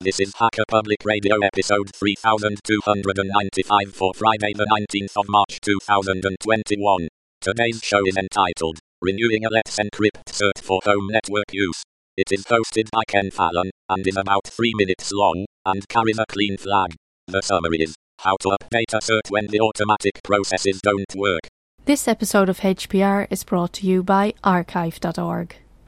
This is Hacker Public Radio episode 3295 for Friday the 19th of March 2021. Today's show is entitled Renewing a Let's Encrypt Cert for Home Network Use. It is hosted by Ken Fallon and is about 3 minutes long and carries a clean flag. The summary is how to update a cert when the automatic processes don't work. This episode of HPR is brought to you by archive.org.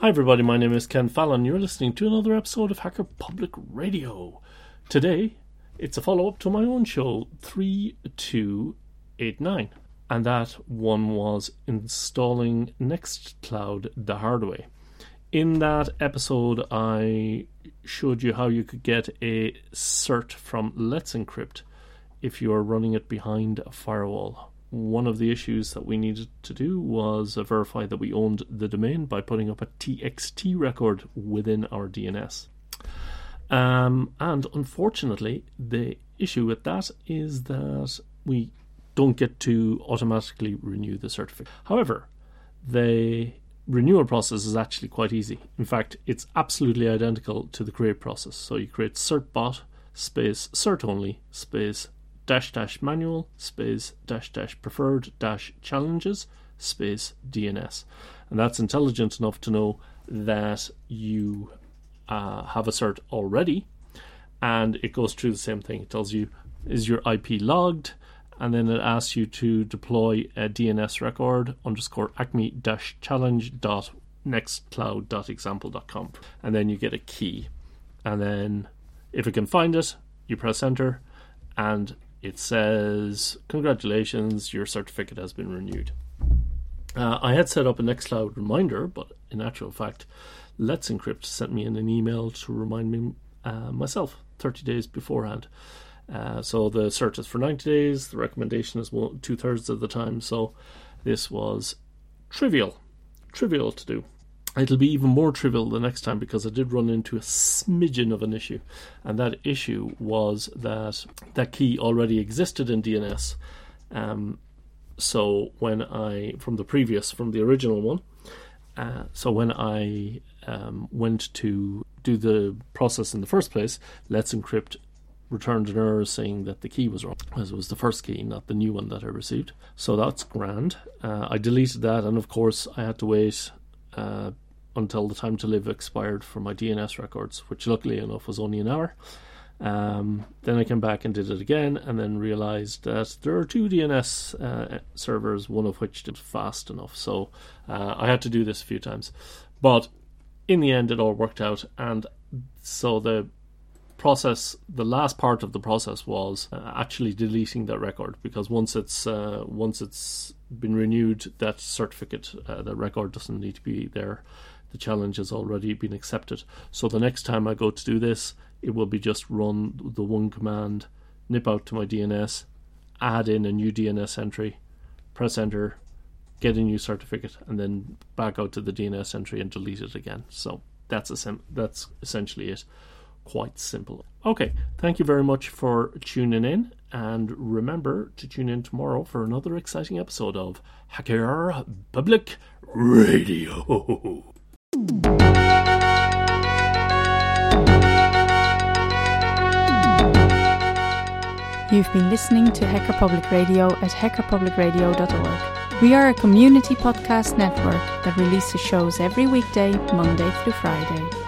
Hi, everybody. My name is Ken Fallon. You're listening to another episode of Hacker Public Radio. Today, it's a follow up to my own show, 3289. And that one was installing Nextcloud the hard way. In that episode, I showed you how you could get a cert from Let's Encrypt if you are running it behind a firewall one of the issues that we needed to do was verify that we owned the domain by putting up a TXT record within our DNS. Um, and unfortunately, the issue with that is that we don't get to automatically renew the certificate. However, the renewal process is actually quite easy. In fact, it's absolutely identical to the create process. So you create certbot space cert only space dash dash manual space dash dash preferred dash challenges space DNS. And that's intelligent enough to know that you uh, have a cert already. And it goes through the same thing. It tells you, is your IP logged? And then it asks you to deploy a DNS record underscore acme dash challenge dot nextcloud dot example dot com. And then you get a key. And then if it can find it, you press enter and it says, Congratulations, your certificate has been renewed. Uh, I had set up a Nextcloud reminder, but in actual fact, Let's Encrypt sent me in an email to remind me uh, myself 30 days beforehand. Uh, so the search is for 90 days, the recommendation is two thirds of the time, so this was trivial. Trivial to do. It'll be even more trivial the next time because I did run into a smidgen of an issue, and that issue was that that key already existed in DNS. Um, so when I from the previous from the original one, uh, so when I um, went to do the process in the first place, Let's Encrypt returned an error saying that the key was wrong, as it was the first key, not the new one that I received. So that's grand. Uh, I deleted that, and of course, I had to wait uh, until the time to live expired for my DNS records, which luckily enough was only an hour. Um, then I came back and did it again, and then realized that there are two DNS uh, servers, one of which did fast enough. So uh, I had to do this a few times, but in the end, it all worked out. And so the process, the last part of the process was uh, actually deleting that record because once it's uh, once it's been renewed, that certificate, uh, the record doesn't need to be there the challenge has already been accepted. So the next time I go to do this, it will be just run the one command, nip out to my DNS, add in a new DNS entry, press enter, get a new certificate, and then back out to the DNS entry and delete it again. So that's a that's essentially it. Quite simple. Okay, thank you very much for tuning in, and remember to tune in tomorrow for another exciting episode of Hacker Public Radio. You've been listening to Hacker Public Radio at hackerpublicradio.org. We are a community podcast network that releases shows every weekday, Monday through Friday.